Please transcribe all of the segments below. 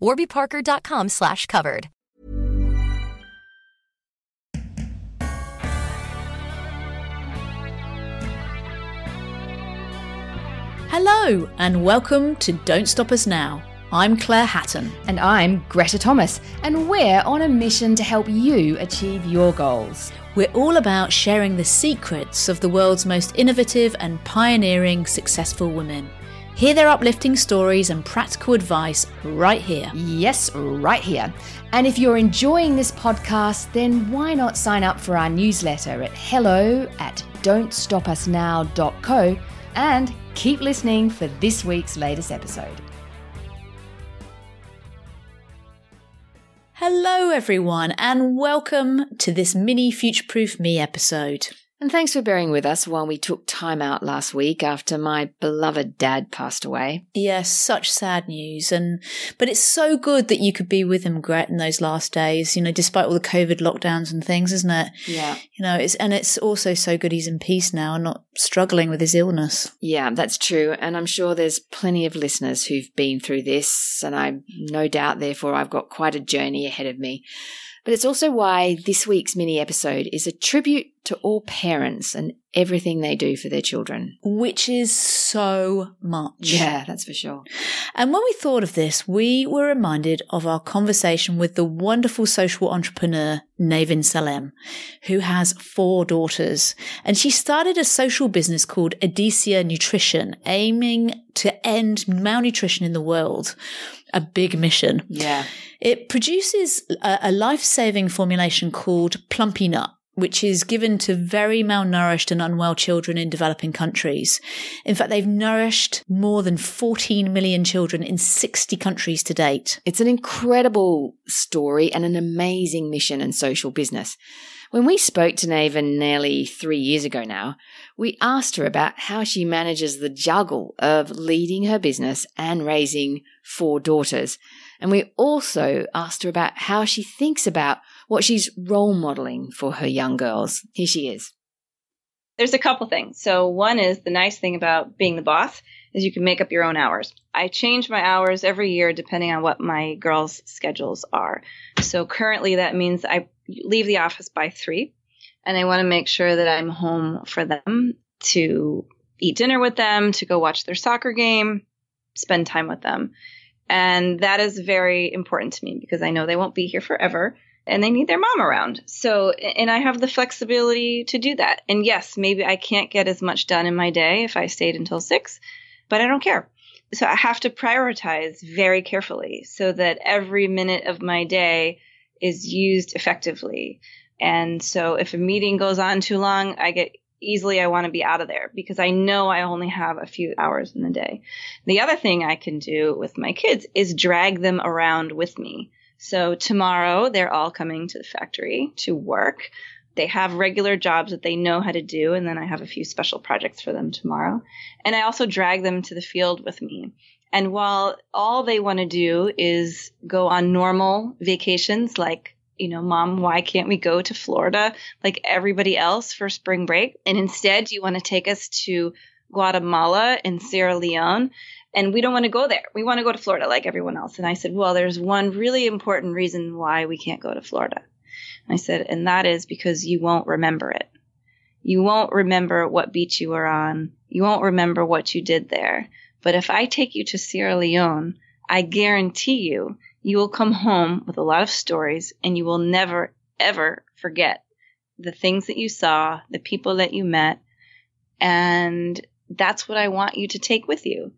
warbyparker.com slash covered. Hello, and welcome to Don't Stop Us Now. I'm Claire Hatton. And I'm Greta Thomas, and we're on a mission to help you achieve your goals. We're all about sharing the secrets of the world's most innovative and pioneering successful women. Hear their uplifting stories and practical advice right here. Yes, right here. And if you're enjoying this podcast, then why not sign up for our newsletter at hello at don'tstopusnow.co and keep listening for this week's latest episode. Hello, everyone, and welcome to this mini Future Proof Me episode. And thanks for bearing with us while we took time out last week after my beloved dad passed away. Yes, such sad news, and but it's so good that you could be with him, Gret, in those last days. You know, despite all the COVID lockdowns and things, isn't it? Yeah. You know, it's and it's also so good he's in peace now and not struggling with his illness. Yeah, that's true. And I'm sure there's plenty of listeners who've been through this, and I no doubt, therefore, I've got quite a journey ahead of me. But it's also why this week's mini episode is a tribute to all parents and everything they do for their children. Which is so much. Yeah, that's for sure. And when we thought of this, we were reminded of our conversation with the wonderful social entrepreneur, Navyn Salem, who has four daughters. And she started a social business called Edesia Nutrition, aiming to end malnutrition in the world. A big mission. Yeah. It produces a, a life saving formulation called Plumpy'Nut which is given to very malnourished and unwell children in developing countries. In fact, they've nourished more than 14 million children in 60 countries to date. It's an incredible story and an amazing mission and social business. When we spoke to Navyn nearly three years ago now, we asked her about how she manages the juggle of leading her business and raising four daughters. And we also asked her about how she thinks about what she's role modeling for her young girls. Here she is. There's a couple things. So one is the nice thing about being the boss is you can make up your own hours. I change my hours every year depending on what my girls' schedules are. So currently that means I leave the office by three and I want to make sure that I'm home for them to eat dinner with them, to go watch their soccer game, spend time with them. And that is very important to me because I know they won't be here forever and they need their mom around. So, and I have the flexibility to do that. And yes, maybe I can't get as much done in my day if I stayed until six, but I don't care. So I have to prioritize very carefully so that every minute of my day is used effectively. And so if a meeting goes on too long, I get easily I want to be out of there because I know I only have a few hours in the day. The other thing I can do with my kids is drag them around with me. So tomorrow they're all coming to the factory to work. They have regular jobs that they know how to do, and then I have a few special projects for them tomorrow. And I also drag them to the field with me. And while all they want to do is go on normal vacations, like, you know, mom, why can't we go to Florida like everybody else for spring break? And instead, you want to take us to Guatemala and Sierra Leone and we don't want to go there. We want to go to Florida like everyone else. And I said, well, there's one really important reason why we can't go to Florida. And I said, and that is because you won't remember it. You won't remember what beach you were on. You won't remember what you did there. But if I take you to Sierra Leone, I guarantee you, you will come home with a lot of stories and you will never, ever forget the things that you saw, the people that you met. And that's what I want you to take with you.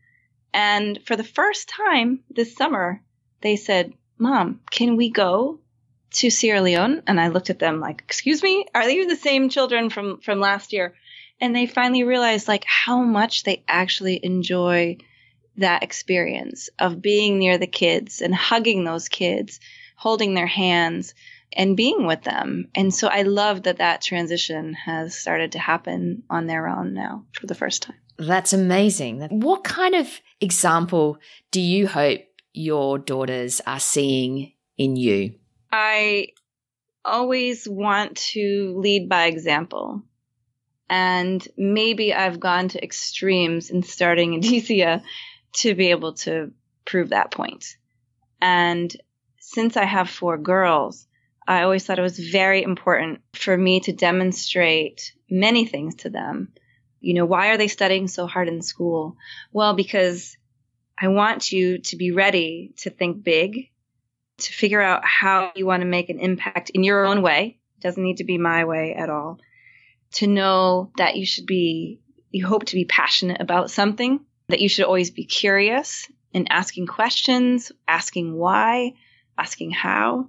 And for the first time this summer, they said, Mom, can we go to Sierra Leone? And I looked at them like, Excuse me? Are you the same children from, from last year? And they finally realized like how much they actually enjoy that experience of being near the kids and hugging those kids, holding their hands and being with them. And so I love that that transition has started to happen on their own now for the first time. That's amazing. What kind of example do you hope your daughters are seeing in you? I always want to lead by example. And maybe I've gone to extremes in starting Edesia to be able to prove that point. And since I have four girls, I always thought it was very important for me to demonstrate many things to them. You know, why are they studying so hard in school? Well, because I want you to be ready to think big, to figure out how you want to make an impact in your own way. It doesn't need to be my way at all. To know that you should be, you hope to be passionate about something, that you should always be curious and asking questions, asking why, asking how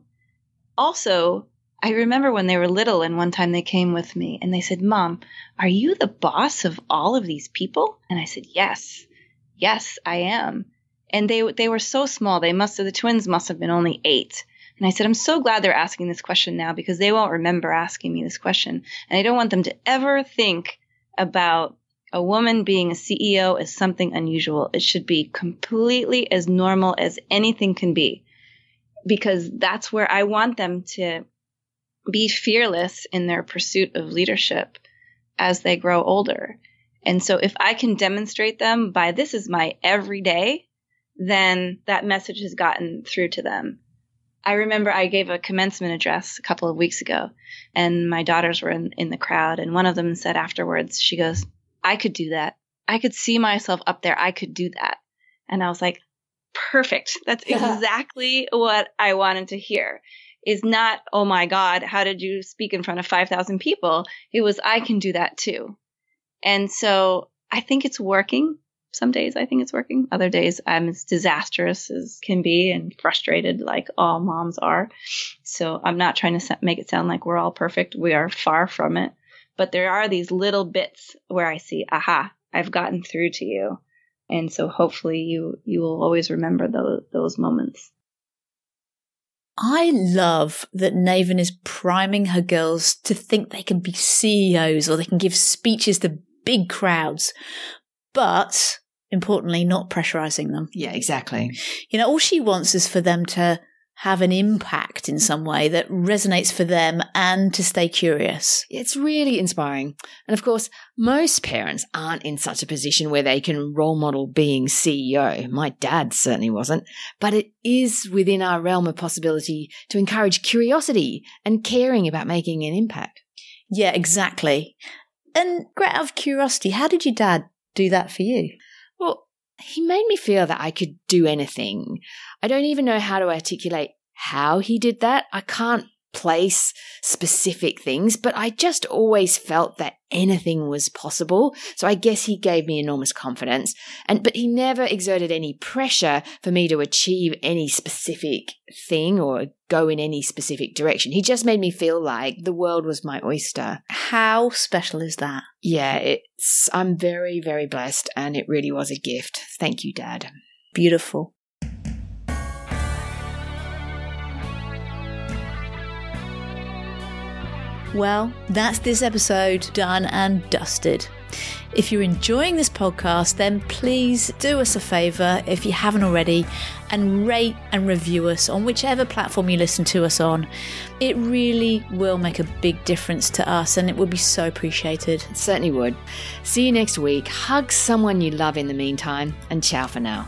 also, I remember when they were little and one time they came with me and they said, Mom, are you the boss of all of these people? And I said, Yes, yes, I am. And they, they were so small. They must have, the twins must have been only eight. And I said, I'm so glad they're asking this question now because they won't remember asking me this question. And I don't want them to ever think about a woman being a CEO is something unusual. It should be completely as normal as anything can be because that's where I want them to be fearless in their pursuit of leadership as they grow older. And so if I can demonstrate them by this is my everyday, then that message has gotten through to them. I remember I gave a commencement address a couple of weeks ago and my daughters were in, in the crowd and one of them said afterwards, she goes, I could do that. I could see myself up there. I could do that. And I was like, perfect. That's exactly what I wanted to hear. Is not, oh my God, how did you speak in front of 5,000 people? It was, I can do that too. And so I think it's working. Some days I think it's working. Other days I'm as disastrous as can be and frustrated like all moms are. So I'm not trying to make it sound like we're all perfect. We are far from it. But there are these little bits where I see, aha, I've gotten through to you and so hopefully you you will always remember those those moments. I love that Navyn is priming her girls to think they can be CEOs or they can give speeches to big crowds, but importantly, not pressurizing them. Yeah, exactly. You know, all she wants is for them to have an impact in some way that resonates for them and to stay curious. It's really inspiring. And of course, most parents aren't in such a position where they can role model being CEO. My dad certainly wasn't. But it is within our realm of possibility to encourage curiosity and caring about making an impact. Yeah, exactly. And great out of curiosity, how did your dad do that for you? He made me feel that I could do anything. I don't even know how to articulate how he did that. I can't place specific things, but I just always felt that anything was possible. So I guess he gave me enormous confidence. And but he never exerted any pressure for me to achieve any specific thing or go in any specific direction. He just made me feel like the world was my oyster. How special is that? Yeah, it's I'm very very blessed and it really was a gift. Thank you, dad. Beautiful. Well, that's this episode done and dusted. If you're enjoying this podcast, then please do us a favour if you haven't already and rate and review us on whichever platform you listen to us on. It really will make a big difference to us and it would be so appreciated. It certainly would. See you next week. Hug someone you love in the meantime, and ciao for now.